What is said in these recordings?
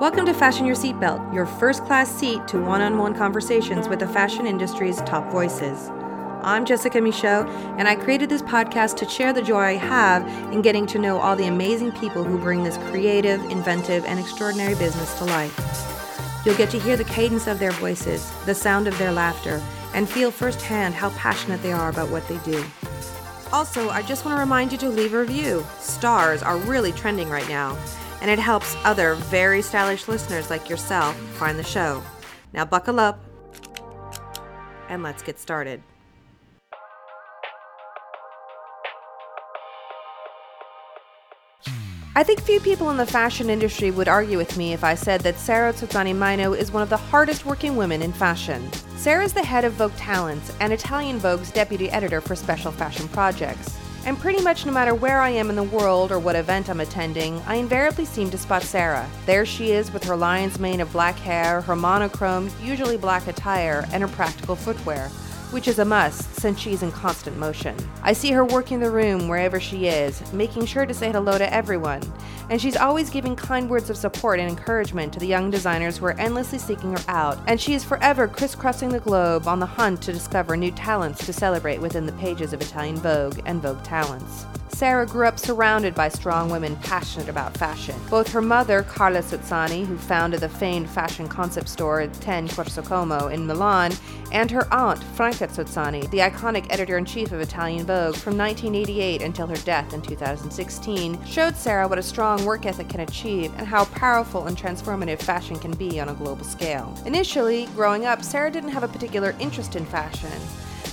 Welcome to Fashion Your Seatbelt, your first class seat to one on one conversations with the fashion industry's top voices. I'm Jessica Michault, and I created this podcast to share the joy I have in getting to know all the amazing people who bring this creative, inventive, and extraordinary business to life. You'll get to hear the cadence of their voices, the sound of their laughter, and feel firsthand how passionate they are about what they do. Also, I just want to remind you to leave a review. Stars are really trending right now, and it helps other very stylish listeners like yourself find the show. Now, buckle up and let's get started. I think few people in the fashion industry would argue with me if I said that Sarah Sozzani Maino is one of the hardest working women in fashion. Sarah is the head of Vogue Talents and Italian Vogue's deputy editor for special fashion projects. And pretty much no matter where I am in the world or what event I'm attending, I invariably seem to spot Sarah. There she is with her lion's mane of black hair, her monochrome, usually black attire, and her practical footwear which is a must since she's in constant motion. I see her working the room wherever she is, making sure to say hello to everyone, and she's always giving kind words of support and encouragement to the young designers who are endlessly seeking her out, and she is forever crisscrossing the globe on the hunt to discover new talents to celebrate within the pages of Italian Vogue and Vogue Talents. Sara grew up surrounded by strong women passionate about fashion. Both her mother, Carla Sozzani, who founded the famed fashion concept store 10 Corso Como in Milan, and her aunt, Franca Sozzani, the iconic editor in chief of Italian Vogue from 1988 until her death in 2016, showed Sarah what a strong work ethic can achieve and how powerful and transformative fashion can be on a global scale. Initially, growing up, Sarah didn't have a particular interest in fashion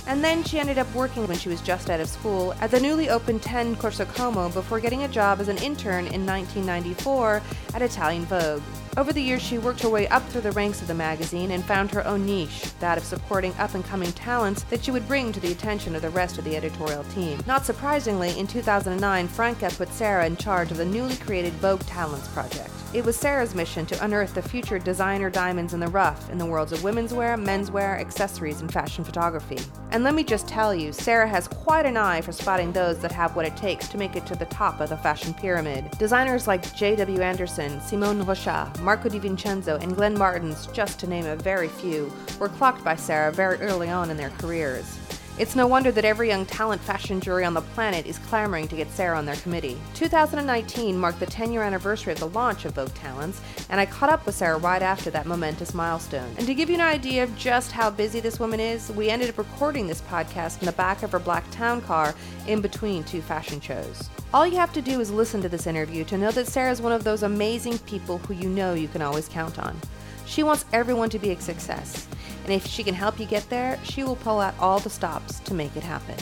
and then she ended up working when she was just out of school at the newly opened 10 Corso Como before getting a job as an intern in 1994 at Italian Vogue. Over the years, she worked her way up through the ranks of the magazine and found her own niche, that of supporting up and coming talents that she would bring to the attention of the rest of the editorial team. Not surprisingly, in 2009, Franca put Sarah in charge of the newly created Vogue Talents Project. It was Sarah's mission to unearth the future designer diamonds in the rough in the worlds of women's wear, menswear, accessories, and fashion photography. And let me just tell you, Sarah has quite an eye for spotting those that have what it takes to make it to the top of the fashion pyramid. Designers like J.W. Anderson, Simone Rocha, Marco De Vincenzo, and Glenn Martens, just to name a very few, were clocked by Sarah very early on in their careers. It's no wonder that every young talent fashion jury on the planet is clamoring to get Sarah on their committee. 2019 marked the 10 year anniversary of the launch of Vogue Talents, and I caught up with Sarah right after that momentous milestone. And to give you an idea of just how busy this woman is, we ended up recording this podcast in the back of her black town car in between two fashion shows. All you have to do is listen to this interview to know that Sarah is one of those amazing people who you know you can always count on. She wants everyone to be a success. And if she can help you get there, she will pull out all the stops to make it happen.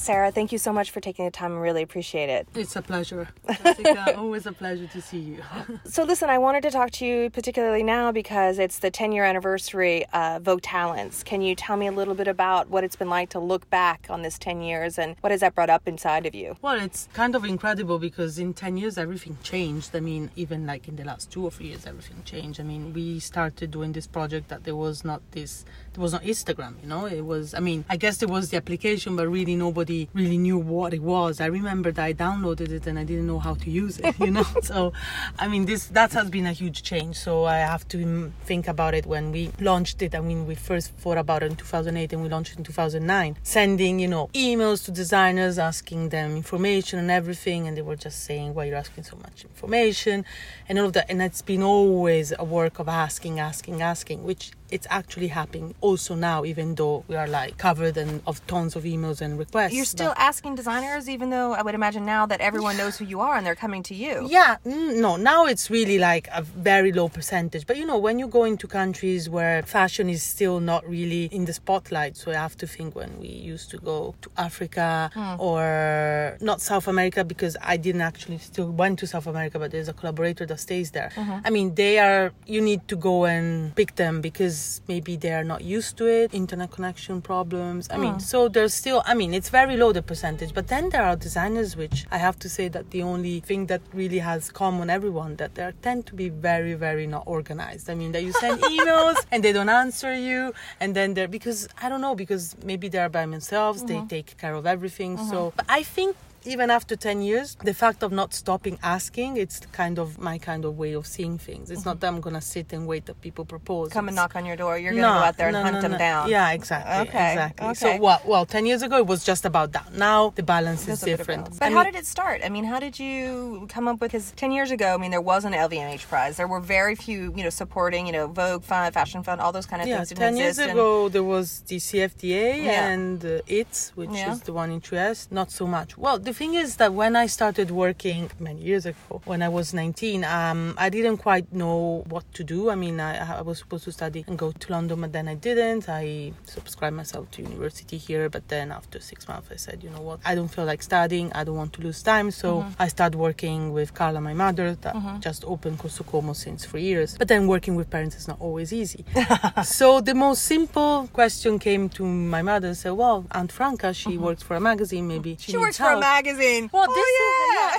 Sara, thank you so much for taking the time. I really appreciate it. It's a pleasure. Jessica, always a pleasure to see you. so, listen, I wanted to talk to you particularly now because it's the 10 year anniversary of Vogue Talents. Can you tell me a little bit about what it's been like to look back on this 10 years and what has that brought up inside of you? Well, it's kind of incredible because in 10 years, everything changed. I mean, even like in the last two or three years, everything changed. I mean, we started doing this project that there was not this, there was no Instagram, you know? It was, I mean, I guess there was the application, but really nobody nobody really knew what it was. I remember that I downloaded it and I didn't know how to use it, you know. so, I mean, this that has been a huge change. So I have to think about it when we launched it. I mean, we first thought about it in 2008 and we launched it in 2009, sending you know emails to designers asking them information and everything, and they were just saying, "Why you're asking so much information?" and all of that. And it's been always a work of asking, asking, asking, which it's actually happening also now, even though we are like covered and of tons of emails and requests. You're still but, asking designers, even though I would imagine now that everyone knows who you are and they're coming to you. Yeah, no, now it's really like a very low percentage. But you know, when you go into countries where fashion is still not really in the spotlight, so I have to think when we used to go to Africa hmm. or not South America because I didn't actually still went to South America, but there's a collaborator that stays there. Mm-hmm. I mean, they are you need to go and pick them because maybe they are not used to it, internet connection problems. I mean, so there's still, I mean, it's very low the percentage, but then there are designers which I have to say that the only thing that really has common everyone that they tend to be very, very not organized. I mean, that you send emails and they don't answer you, and then they're because I don't know because maybe they're by themselves, mm-hmm. they take care of everything. Mm-hmm. So I think even after 10 years, the fact of not stopping asking, it's kind of my kind of way of seeing things. It's not that I'm going to sit and wait that people propose. Come and knock on your door. You're going to go out there and no, hunt no, them down. Yeah, exactly. Okay, Exactly. okay. So, well, well, 10 years ago, it was just about that. Now the balance There's is a bit of different. balance. But I how did it start? I mean, how did you come up with? Because ten years ago, I mean, there was an LVMH prize. There were very few, you know, supporting, you know, Vogue Fund, Fashion Fund, all those kind of yeah, things didn't 10 years and- ago there was the CFDA Yeah. and uh, ITS, which Yeah. is the one in Trieste, not so much. Well, the thing is that when I started working many years ago, when I was 19, um, I didn't quite know what to do. I mean, I, I was supposed to study and go to London, but then I didn't. I subscribed myself to university here, but then after six months, I said, you know what, I don't feel like studying. I don't want to lose time. So Mm-hmm. I started working with Carla, my mother, that just opened Corso Como since three years. But then working with parents is not always easy. so the most simple question came to my mother and said, well, Aunt Franca, she works for a magazine, maybe Mm-hmm. she, She works for a help." Magazine. Well, Oh, this yeah. is yeah,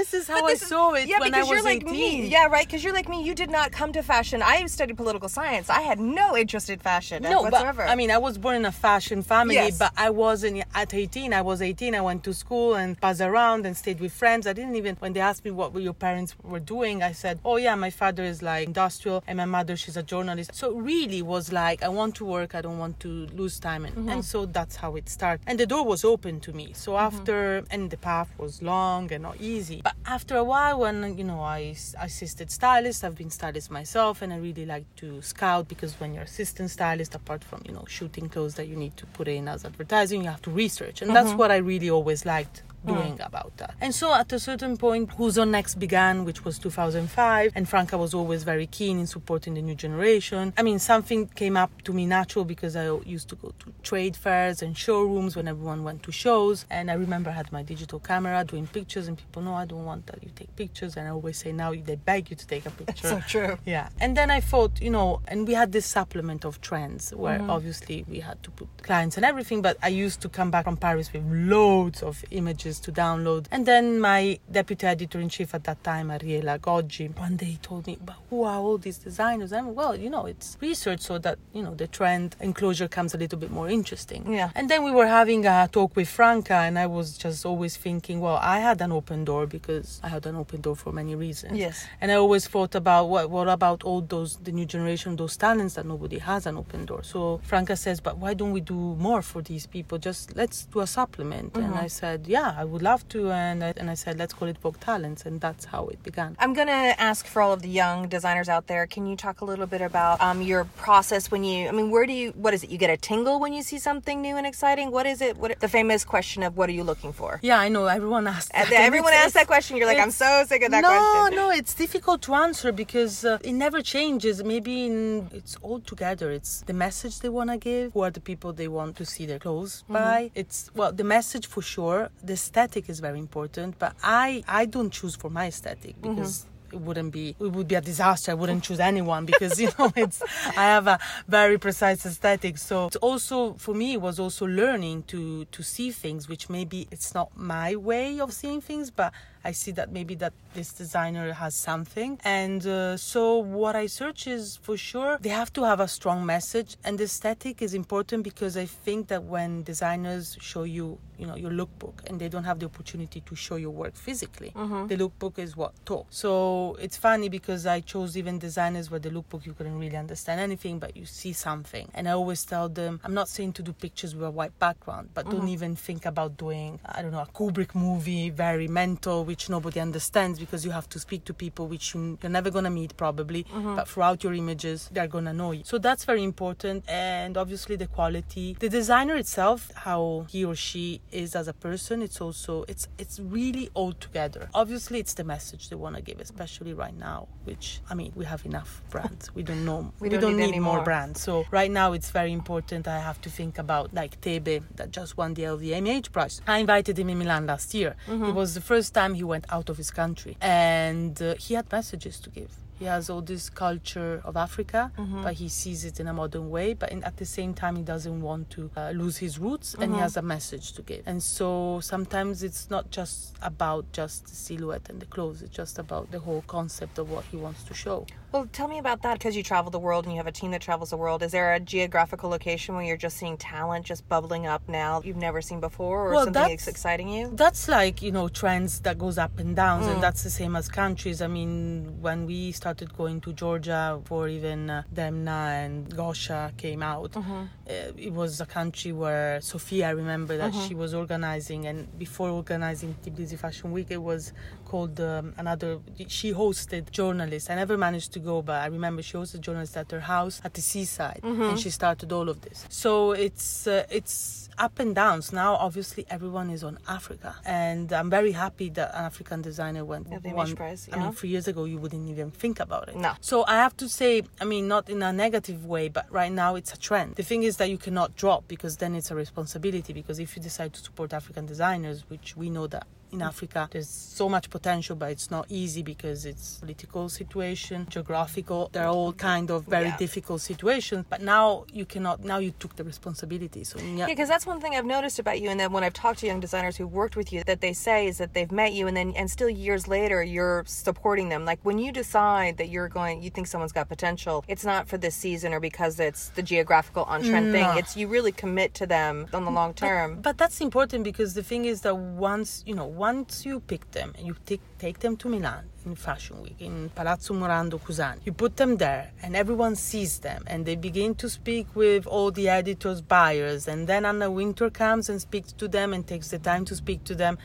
this, is how But I saw it yeah, when I because was you're like 18. me. Yeah, right. Because you're like me. You did not come to fashion. I studied political science. I had no interest in fashion No, whatsoever. but I mean, I was born in a fashion family, Yes. but I wasn't at 18. I was 18. I went to school and passed around and stayed with friends. I didn't even, when they asked me what your parents were doing, I said, oh yeah, my father is like industrial and my mother, she's a journalist. So really was like, I want to work. I don't want to lose time. And, Mm-hmm. and so that's how it started. And the door was open to me. So Mm-hmm. after, and the path was long and not easy. But after a while, when, you know, I assisted stylist, I've been stylist myself and I really like to scout because when you're assistant stylist, apart from, you know, shooting clothes that you need to put in as advertising, you have to research. And that's mm-hmm. what I really always liked doing about that. And so at a certain point, Who's on Next began, which was 2005, and Franca was always very keen in supporting the new generation. I mean, something came up to me natural because I used to go to trade fairs and showrooms when everyone went to shows. And I remember I had my digital camera doing pictures, and people, no, I don't want that you take pictures. And I always say, now they beg you to take a picture. so true. Yeah. And then I thought, you know, and we had this supplement of trends where Mm-hmm. obviously we had to put clients and everything, but I used to come back from Paris with loads of images to download. And then my deputy editor in chief at that time, Ariela Goggi, one day told me, but who are all these designers? I'm well, you know, it's research so that, you know, the trend enclosure comes a little bit more interesting. Yeah. And then we were having a talk with Franca, and I was just always thinking, well, I had an open door because I had an open door for many reasons. Yes. And I always thought about what what about all those the new generation, those talents that nobody has an open door. So Franca says, but why don't we do more for these people? Just let's do a supplement. And mm-hmm. I said, yeah, I would love to. And I, and I said, let's call it Vogue Talents, and that's how it began. I'm gonna ask for all of the young designers out there. Can you talk a little bit about um, your process when you? I mean, where do you? What is it? You get a tingle when you see something new and exciting. What is it? What the famous question of what are you looking for? Yeah, I know everyone asks that, everyone asks that question. You're like, I'm so sick of that no, question. No, it's difficult to answer because uh, it never changes. Maybe in, it's all together. It's the message they want to give, who are the people they want to see their clothes Mm-hmm. by. It's well, the message for sure. The aesthetic is very important, but I I don't choose for my aesthetic Mm-hmm. because. It wouldn't be. It would be a disaster. I wouldn't choose anyone because you know it's. I have a very precise aesthetic. So it's also for me it was also learning to to see things which maybe it's not my way of seeing things, but I see that maybe that this designer has something. And uh, so what I search is for sure they have to have a strong message and the aesthetic is important because I think that when designers show you, you know, your lookbook and they don't have the opportunity to show your work physically, the lookbook is what talks. So it's funny because I chose even designers where the lookbook you couldn't really understand anything, but you see something. And I always tell them, I'm not saying to do pictures with a white background, but don't even think about doing, I don't know, a Kubrick movie, very mental, which nobody understands because you have to speak to people which you, you're never going to meet probably, mm-hmm. but throughout your images, they're going to know you. So that's very important. And obviously the quality, the designer itself, how he or she is as a person, it's also, it's, it's really all together. Obviously it's the message they want to give, especially right now, which, I mean, we have enough brands. We don't know, We don't need any more more. brands. So right now it's very important. I have to think about like Thebe that just won the LVMH prize. I invited him in Milan last year. Mm-hmm. It was the first time he went out of his country and uh, he had messages to give. He has all this culture of Africa, but he sees it in a modern way. But in, at the same time, he doesn't want to uh, lose his roots, and he has a message to give. And so sometimes it's not just about just the silhouette and the clothes; it's just about the whole concept of what he wants to show. Well, tell me about that because you travel the world and you have a team that travels the world. Is there a geographical location where you're just seeing talent just bubbling up now you've never seen before or Well, something that's- exciting you? That's like you know trends that goes up and downs, Mm. and that's the same as countries. I mean, when we started going to Georgia, before even uh, Demna and Gosha came out, Mm-hmm. uh, it was a country where Sophia. I remember that Mm-hmm. she was organizing, and before organizing Tbilisi Fashion Week, it was called um, another. She hosted journalists. I never managed to go, but I remember she hosted journalists at her house at the seaside, Mm-hmm. and she started all of this. So it's uh, it's up and downs. Now, obviously, everyone is on Africa, and I'm very happy that an African designer went. Yeah, the won- Prize, I mean, three years ago, you wouldn't even think about it. No. So I have to say, I mean, not in a negative way, but right now it's a trend. The thing is that you cannot drop because then it's a responsibility. Because if you decide to support African designers, which we know that in Africa there's so much potential, but it's not easy because it's political situation, geographical. They're all kind of very Yeah. difficult situations. But now you cannot. Now you took the responsibility. So yeah. Yeah, because that's one thing I've noticed about you, and then when I've talked to young designers who worked with you, that they say is that they've met you, and then and still years later you're supporting them. Like when you decide that you're going, you think someone's got potential. It's not for this season or because it's the geographical on trend thing. It's you really commit to them on the long term. But that's important because the thing is that once you know, once you pick them and you take take them to Milan in Fashion Week in Palazzo Morando Cusani, you put them there and everyone sees them and they begin to speak with all the editors, buyers, and then Anna Wintour comes and speaks to them and takes the time to speak to them.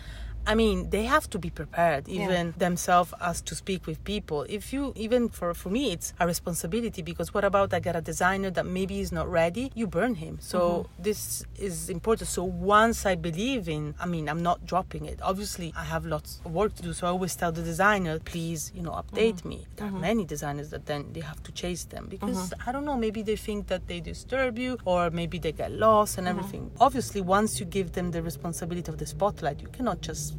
I mean, they have to be prepared, even themselves, as to speak with people. If you, even for, for me, it's a responsibility because what about I get a designer that maybe is not ready? You burn him. So mm-hmm. this is important. So once I believe in, I mean, I'm not dropping it. Obviously, I have lots of work to do. So I always tell the designer, please, you know, update mm-hmm. me. There are mm-hmm. many designers that then they have to chase them because I don't know, maybe they think that they disturb you or maybe they get lost and everything. Obviously, once you give them the responsibility of the spotlight, you cannot just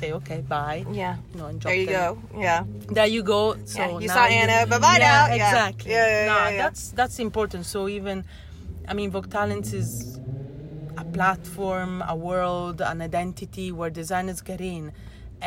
say okay bye Yeah. you know and There you them. go. Yeah. there you go so Yeah, you saw Anna, bye-bye yeah, now. Exactly Yeah, yeah, no, yeah, yeah. that's that's important so even i mean vogue talents is a platform a world an identity where designers get in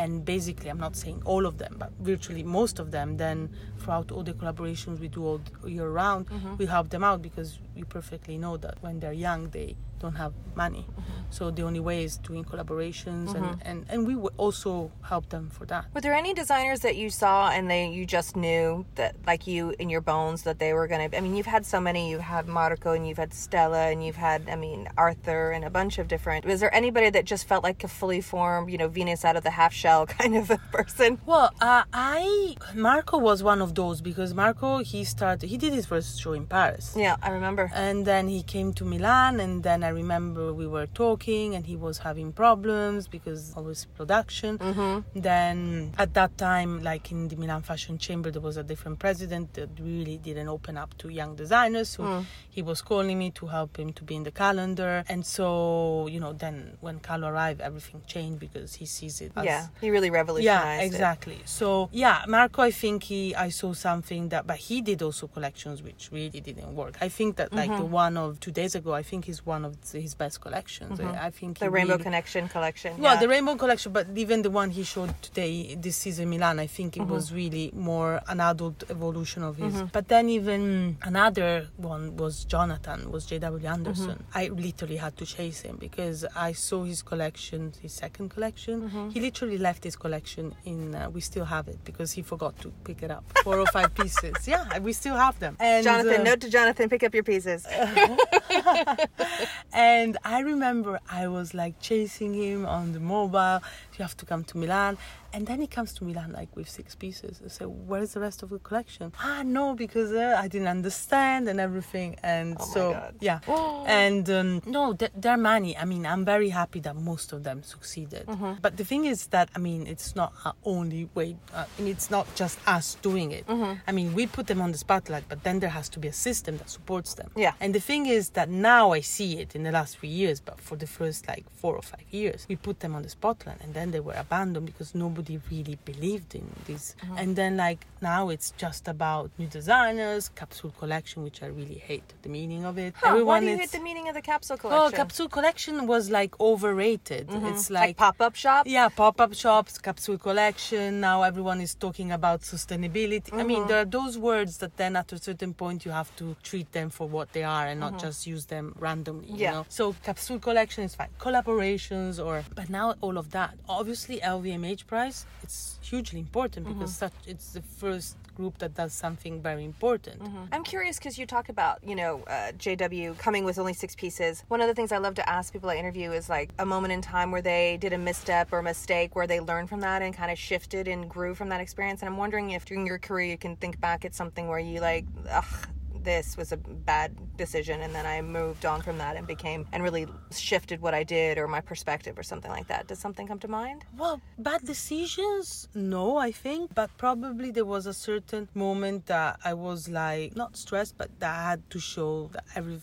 and basically i'm not saying all of them but virtually most of them then throughout all the collaborations we do all year round Mm-hmm. we help them out because we perfectly know that when they're young they don't have money Mm-hmm. so the only way is doing collaborations and, and and we would also help them for that Were there any designers that you saw and they you just knew that like you in your bones that they were gonna I mean you've had so many, you've had Marco and you've had Stella and you've had I mean Arthur and a bunch of different was there anybody that just felt like a fully formed, you know, Venus out of the half shell kind of a person? Well, uh, I Marco was one of those because Marco he started he did his first show in Paris. Yeah, I remember. And then he came to Milan, and then I remember we were talking, and he was having problems because of his production. Mm-hmm. Then at that time, like in the Milan Fashion Chamber, there was a different president that really didn't open up to young designers. So mm. he was calling me to help him to be in the calendar. And so, you know, then when Carlo arrived, everything changed because he sees it as yeah, he really revolutionized yeah it. exactly so yeah marco i think he i saw something that but he did also collections which really didn't work i think that like Mm-hmm. the one of two days ago i think is one of his best collections i think Mm-hmm. The Rainbow really- Connection collection. well, yeah. the Rainbow Collection, but even the one he showed today, this season Milan, I think it Mm-hmm. was really more an adult evolution of his. But then even another one was Jonathan, was J.W. Anderson. Mm-hmm. I literally had to chase him because I saw his collection, his second collection. Mm-hmm. He literally left his collection in. Uh, we still have it because he forgot to pick it up. Four or five pieces. Yeah, we still have them. And, Jonathan, uh, note to Jonathan, pick up your pieces. and I remember I was like chasing him on the mobile. You have to come to Milan. And then he comes to Milan like with six pieces. I said, Where's the rest of the collection? Ah, no, because uh, I didn't understand and everything. And Oh so, yeah. and um, no, th- there are many. I mean, I'm very happy that most of them succeeded. Mm-hmm. But the thing is that, I mean, it's not our only way, uh, and it's not just us doing it. Mm-hmm. I mean, we put them on the spotlight, but then there has to be a system that supports them. Yeah. And the thing is that now I see it in the last three years, but for the first like four or five years, we put them on the spotlight, and then then they were abandoned because nobody really believed in this. Uh-huh. And then like now it's just about new designers, capsule collection, which I really hate the meaning of it. Huh, why do you hate the meaning of the capsule collection Oh, capsule collection was like overrated. Mm-hmm. It's like, like, pop up shop? yeah, pop-up shops, capsule collection. Now everyone is talking about sustainability. I mean, mm-hmm. there are those words that then at a certain point you have to treat them for what they are and not mm-hmm. just use them randomly. You Yeah. know? So capsule collection is fine. Collaborations or but now all of that. Obviously LVMH price, it's hugely important because such it's the first group that does something very important. I'm curious because you talk about, you know, uh, JW coming with only six pieces. One of the things I love to ask people I interview is like a moment in time where they did a misstep or mistake where they learned from that and kind of shifted and grew from that experience. And I'm wondering if during your career you can think back at something where you like, ugh, this was a bad decision and then I moved on from that and became and really shifted what I did or my perspective or something like that. Does something come to mind? Well, bad decisions, no, I think, but probably there was a certain moment that I was like not stressed, but that I had to show that everything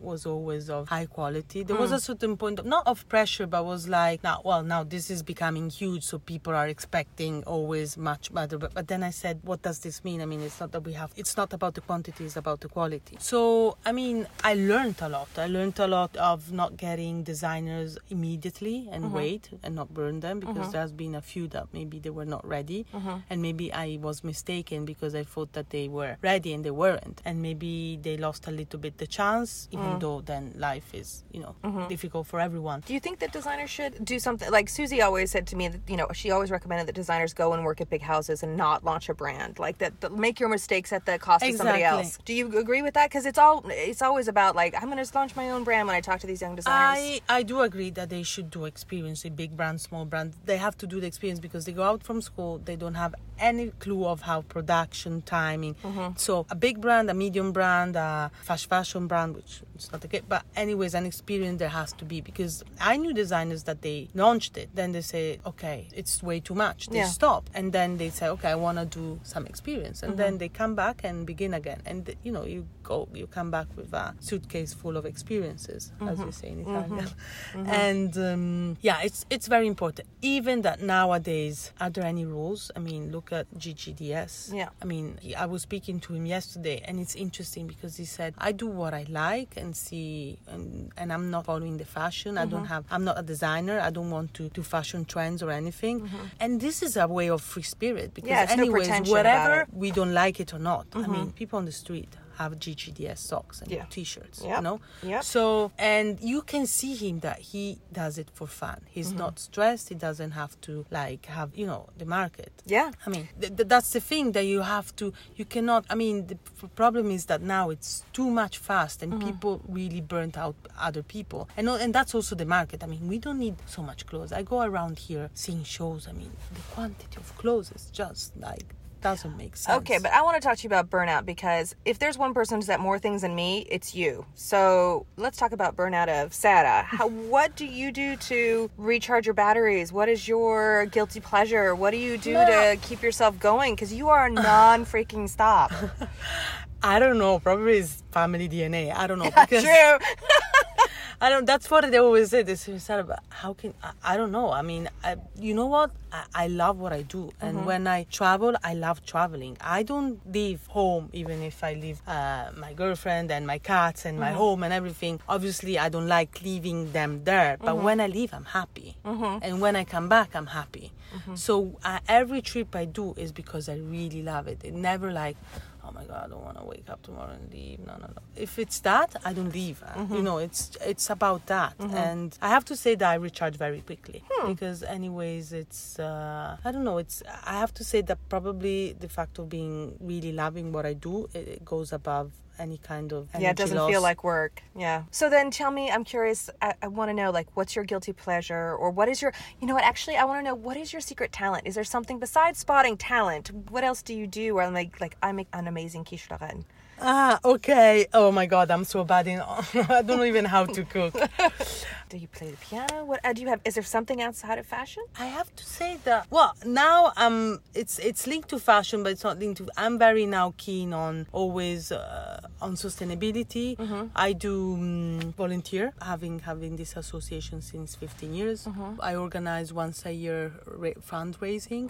was always of high quality. There was hmm. a certain point of not of pressure, but was like, now, well, now this is becoming huge, so people are expecting always much better. But, but then I said, what does this mean? I mean, it's not that we have, it's not about the quantity, it's about the quality. So, I mean, I learned a lot. I learned a lot of not getting designers immediately and mm-hmm. wait and not burn them because mm-hmm. there's been a few that maybe they were not ready mm-hmm. and maybe I was mistaken because I thought that they were ready and they weren't and maybe they lost a little bit the chance even mm. though then life is you know mm-hmm. difficult for everyone Do you think that designers should do something like Susie always said to me that you know she always recommended that designers go and work at big houses and not launch a brand like that, that make your mistakes at the cost of somebody else. Do you agree with that? Because it's all it's always about like I'm going to launch my own brand when I talk to these young designers. I, I do agree that they should do experience a big brand, small brand. They have to do the experience because they go out from school, they don't have any clue of how production, timing. Mm-hmm. So a big brand, a medium brand, a fast fashion brand, which much is not okay. But anyways, an experience there has to be because I knew designers that they launched it, then they say, okay, it's way too much. They Yeah. stop, and then they say, okay, I want to do some experience, and then mm-hmm. they come back and begin again. And you know, you go, you come back with a suitcase full of experiences, as mm-hmm. we say in mm-hmm. Italian. And um, yeah, it's it's very important. Even that nowadays, are there any rules? I mean, look at GCDS. Yeah. I mean, I was speaking to him yesterday, and it's interesting because he said, "I do what I like and see, and, and I'm not following the fashion. I don't have. I'm not a designer. I don't want to do fashion trends or anything. And this is a way of free spirit because, Yeah, no anyways, about whatever we don't like it or not. I mean, people on the street have GCDS socks and Yeah. t-shirts, you know. Yep. So and you can see him that he does it for fun. He's Mm-hmm. not stressed. He doesn't have to like have you know the market. yeah. I mean, th- th- that's the thing that you have to. You cannot. I mean, the p- problem is that now it's too much fast, and people really burnt out other people, and and that's also the market. I mean, we don't need so much clothes. I go around here seeing shows. I mean, the quantity of clothes is just like doesn't make sense. Okay, but I want to talk to you about burnout because if there's one person who's at more things than me, it's you. So let's talk about burnout of Sarah. How, what do you do to recharge your batteries? What is your guilty pleasure? What do you do to keep yourself going? Because you are non freaking stop. I don't know. Probably it's family DNA. I don't know because True. I don't. That's what they always say. They say, "Sarah, but how can I, I don't know. I mean, I, you know what? I, I love what I do, and Mm-hmm. when I travel, I love traveling. I don't leave home, even if I leave uh, my girlfriend and my cats and my Mm-hmm. home and everything. Obviously, I don't like leaving them there. But Mm-hmm. when I leave, I'm happy, and when I come back, I'm happy. Mm-hmm. So uh, every trip I do is because I really love it. It never like my god, I don't want to wake up tomorrow and leave. No, no, no. If it's that, I don't leave. Mm-hmm. You know, it's it's about that. And I have to say that I recharge very quickly Hmm. because, anyways, it's uh, I don't know. It's I have to say that probably the fact of being really loving what I do it, it goes above any kind of yeah, it doesn't loss. feel like work. Yeah. So then tell me, I'm curious, I, I want to know, like, what's your guilty pleasure or what is your, you know what, actually, I want to know, what is your secret talent? Is there something besides spotting talent? What else do you do? Or like, like I make an amazing quiche Lorraine. Ah, okay. Oh my god, I'm so bad in. I don't even know even how to cook. Do you play the piano? What uh, do you have? Is there something outside of fashion? I have to say that well now um it's it's linked to fashion but it's not linked to I'm very now keen on always uh, on sustainability. I do um, volunteer having having this association since 15 years. I organize once a year ra- fundraising.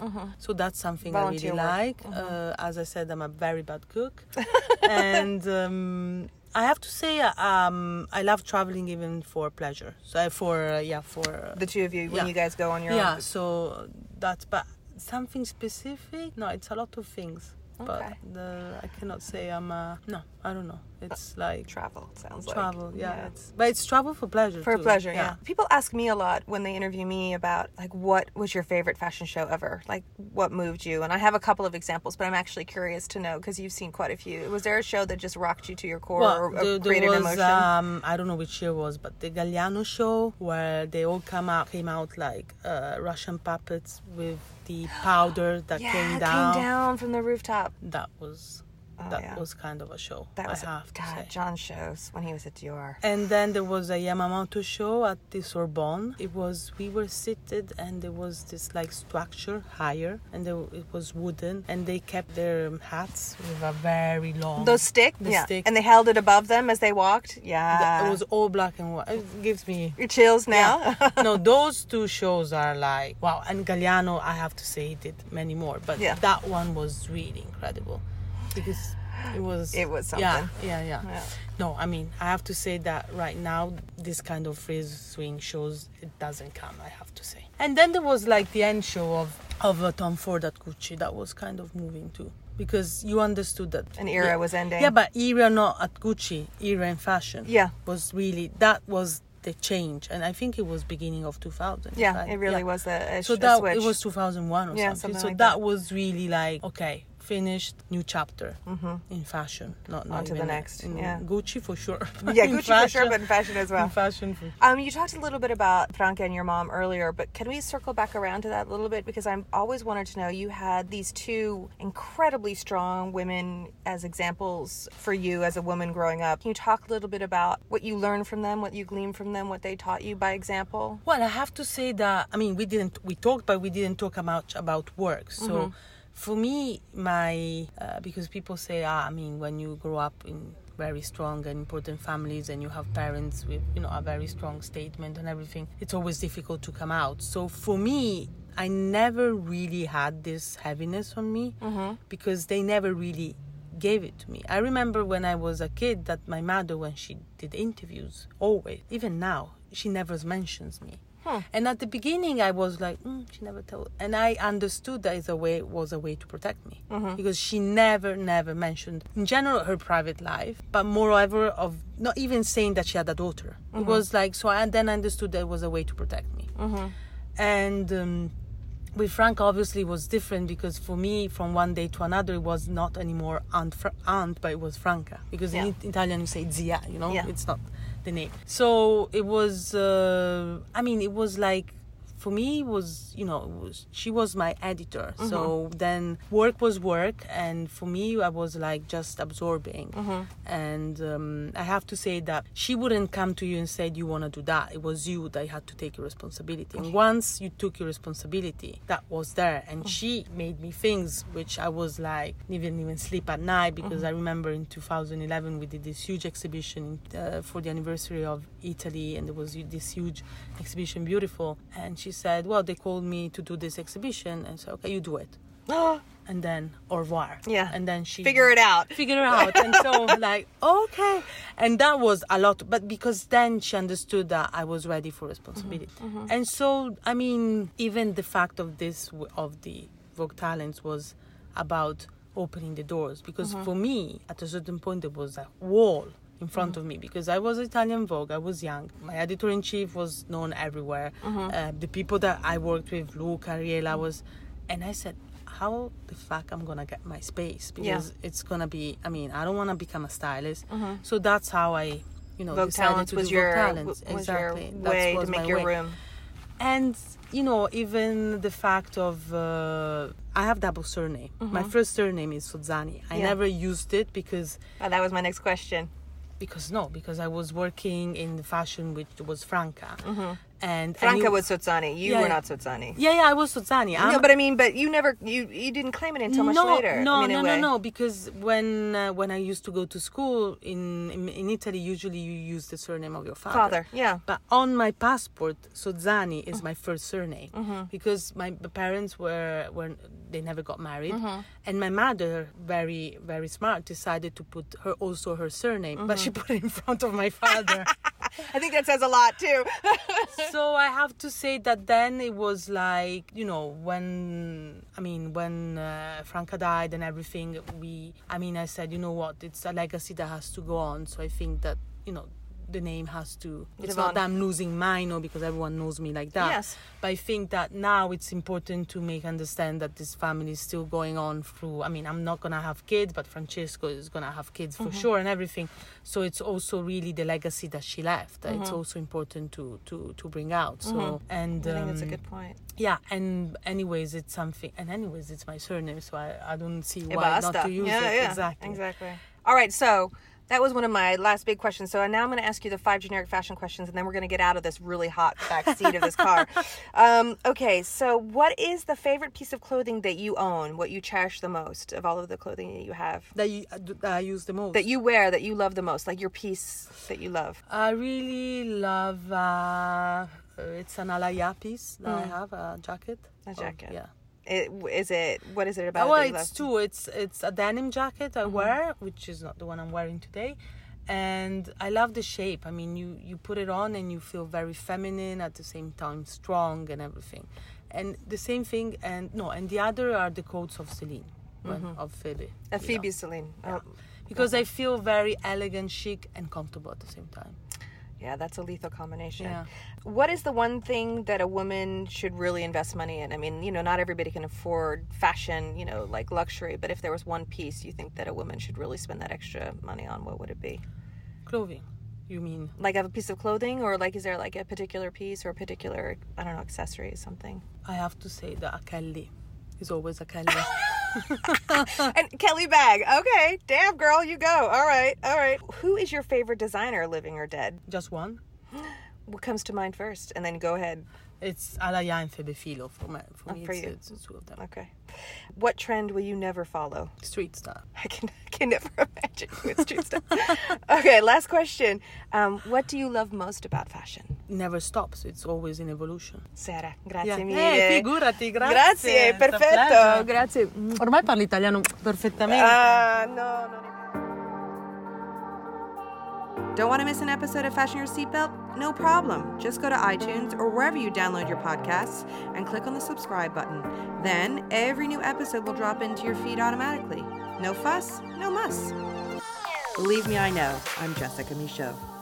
So that's something Volunteer I work. really like. Uh, as I said I'm a very bad cook. and um I have to say, um, I love traveling even for pleasure. So uh, for uh, yeah, for uh, The two of you, when Yeah. you guys go on your yeah own. so that's but something specific no it's a lot of things Okay. but the, i cannot say i'm uh, no i don't know it's like Travel sounds like travel yeah, it's but it's travel for pleasure for too. pleasure. Yeah. People ask me a lot when they interview me about like what was your favorite fashion show ever? Like what moved you? And I have a couple of examples, but I'm actually curious to know because you've seen quite a few. Was there a show that just rocked you to your core well, or, or there, there created was emotion? um I don't know which year it was, but the Galliano show where they all come out came out like uh, Russian puppets with the powder that yeah, came down. came down from the rooftop. That was Oh, that yeah. was kind of a show. That was I have to God, say. John shows when he was at Dior. And then there was a Yamamoto show at the Sorbonne. It was we were seated and there was this like structure higher and there, it was wooden and they kept their um, hats with a very long. Those stick, The yeah, stick. and they held it above them as they walked. Yeah, it was all black and white. It gives me. your chills now. no, those two shows are like wow. And Galliano, I have to say, did many more, but Yeah. that one was really incredible because it was. It was Yeah, something. yeah, yeah. Yeah. No, I mean, I have to say that right now, this kind of freeze swing shows, it doesn't come, I have to say. And then there was like the end show of, of uh, Tom Ford at Gucci. That was kind of moving too. Because you understood that An era yeah, was ending. Yeah, but era not at Gucci, era in fashion. Yeah. Was really that was the change, and I think it was beginning of 2000. yeah, right? it really Yeah. was a, a, So a that switch. it was 2001 or Yeah, something. something So like that, that. was really like okay, finished, new chapter in fashion. Not, not Mm-hmm. On to the next, in yeah. Gucci for sure. yeah, Gucci for sure, but in fashion as well. in fashion for Um, you talked a little bit about Franca and your mom earlier, but can we circle back around to that a little bit? Because I'm always wanted to know you had these two incredibly strong women as examples for you as a woman growing up. Can you talk a little bit about what you learned from them, what you gleaned from them, what they taught you by example? Well, I have to say that I mean we didn't we talked, but we didn't talk much about work. So. Mm-hmm. For me, my uh, because people say, ah, I mean, when you grow up in very strong and important families and you have parents with you know a very strong statement and everything, it's always difficult to come out. So for me, I never really had this heaviness on me because they never really gave it to me. I remember when I was a kid that my mother, when she did interviews, always, even now, she never mentions me. And at the beginning, I was like, mm, she never told, and I understood that is a way was a way to protect me because she never, never mentioned in general her private life, but moreover of not even saying that she had a daughter. It was like so. I then understood that it was a way to protect me, and. Um, with Frank obviously it was different because for me from one day to another it was not anymore aunt, Fra- aunt but it was Franca because Yeah. in Italian you say zia you know Yeah. it's not the name. So it was uh, I mean it was like for me was you know was, she was my editor. So then work was work and for me I was like just absorbing. And um, I have to say that she wouldn't come to you and said you want to do that. It was you that had to take your responsibility. And once you took your responsibility that was there. And she made me things which I was like didn't even sleep at night because I remember in 2011 we did this huge exhibition uh, for the anniversary of Italy and there was this huge exhibition beautiful. And she said well they called me to do this exhibition. And said okay you do it. And then au revoir. Yeah. and then she Figure it out. figure it out. And so like okay. And that was a lot. But because then she understood that i was ready for responsibility. Mm-hmm. Mm-hmm. And so i mean even the fact of this of the vogue talents was about opening the doors. Because mm-hmm. for me at a certain point there was a wall in front of me because I was Italian Vogue. I was young. My editor in chief was known everywhere. Uh, the people that I worked with, Luca, Ariela, was, and I said, how the fuck I'm gonna get my space because it's gonna be. I mean, I don't want to become a stylist. So that's how I, you know, Vogue decided Talents to was do your Talents. exactly. your That way to make your way room. and you know even the fact of uh, i have double surname my first surname is sozzani i Yeah. never used it because Oh, that was my next question. Because no, because I was working in the fashion which was Franca, and and Franca was Sozzani. You Yeah, were not Sozzani. Yeah, yeah, I was Sozzani. I'm- No, but I mean, but you never, you you didn't claim it until much no, later. No, I mean, no, no, no. Because when uh, when I used to go to school in, in in Italy, usually you use the surname of your father. Father, yeah. But on my passport, Sozzani is Mm-hmm. my first surname because my parents were were they never got married, Mm-hmm. and my mother, very very smart, decided to put her also her surname, but she Mm-hmm. put it in front of my father. I think that says a lot too. so I have to say that then it was like you know when I mean when uh, Franca died and everything we I mean I said you know what it's a legacy that has to go on so I think that you know the name has to it's Live not that I'm losing mine or because everyone knows me like that Yes. but I think that now it's important to make understand that this family is still going on through I mean I'm not gonna have kids but Francesco is gonna have kids Mm-hmm. for sure and everything so it's also really the legacy that she left it's also important to to to bring out so and Mm-hmm. I think that's a um, good point. yeah and anyways it's something and anyways it's my surname so I, I don't see why not to use yeah, it yeah, exactly Exactly. All right, so that was one of my last big questions. So now I'm going to ask you the five generic fashion questions, and then we're going to get out of this really hot back seat of this car. Um, okay, so what is the favorite piece of clothing that you own? What you cherish the most of all of the clothing that you have? that, you, uh, that I use the most That you wear, that you love the most, like your piece that you love. I really love uh, it's an Alaïa piece that I have a jacket Mm. A Oh, jacket. yeah It, is it? What is it about? Oh, well, it's love? two. It's it's a denim jacket I mm-hmm. wear, which is not the one I'm wearing today, and I love the shape. I mean, you you put it on and you feel very feminine at the same time, strong and everything. And the same thing, and no, and the other are the coats of Celine, when- mm-hmm. of Phoebe. You Phoebe know. Celine. Oh. Yeah. Oh, Because I feel very elegant, chic, and comfortable at the same time. Yeah, that's a lethal combination. Yeah. What is the one thing that a woman should really invest money in? I mean, you know, not everybody can afford fashion, you know, like luxury, but if there was one piece you think that a woman should really spend that extra money on, what would it be? Clothing, you mean? Like have a piece of clothing or like is there like a particular piece or a particular I don't know, accessory or something? I have to say that a Kelly is always a Kelly. and Kelly bag. Okay. Damn girl, you go. All right. All right. Who is your favorite designer, living or dead? Just one. What comes to mind first? And then go ahead. It's Alaïa and Phoebe Philo for me. For Oh, me, for it's, you. it's the two of them. Okay. What trend will you never follow? Street style. I can can never imagine with street stuff. okay, last question. Um, what do you love most about fashion? never stops. It's always in evolution. Sara, grazie Yeah. mille. Eh, figurati, grazie. Grazie, perfetto. Grazie. Ormai parli italiano perfettamente. Ah, no, no. Don't want to miss an episode of Fashion Your Seatbelt? No problem. Just go to iTunes or wherever you download your podcasts and click on the subscribe button. Then every new episode will drop into your feed automatically. No fuss, no muss. Believe me, I know. I'm Jessica Michault.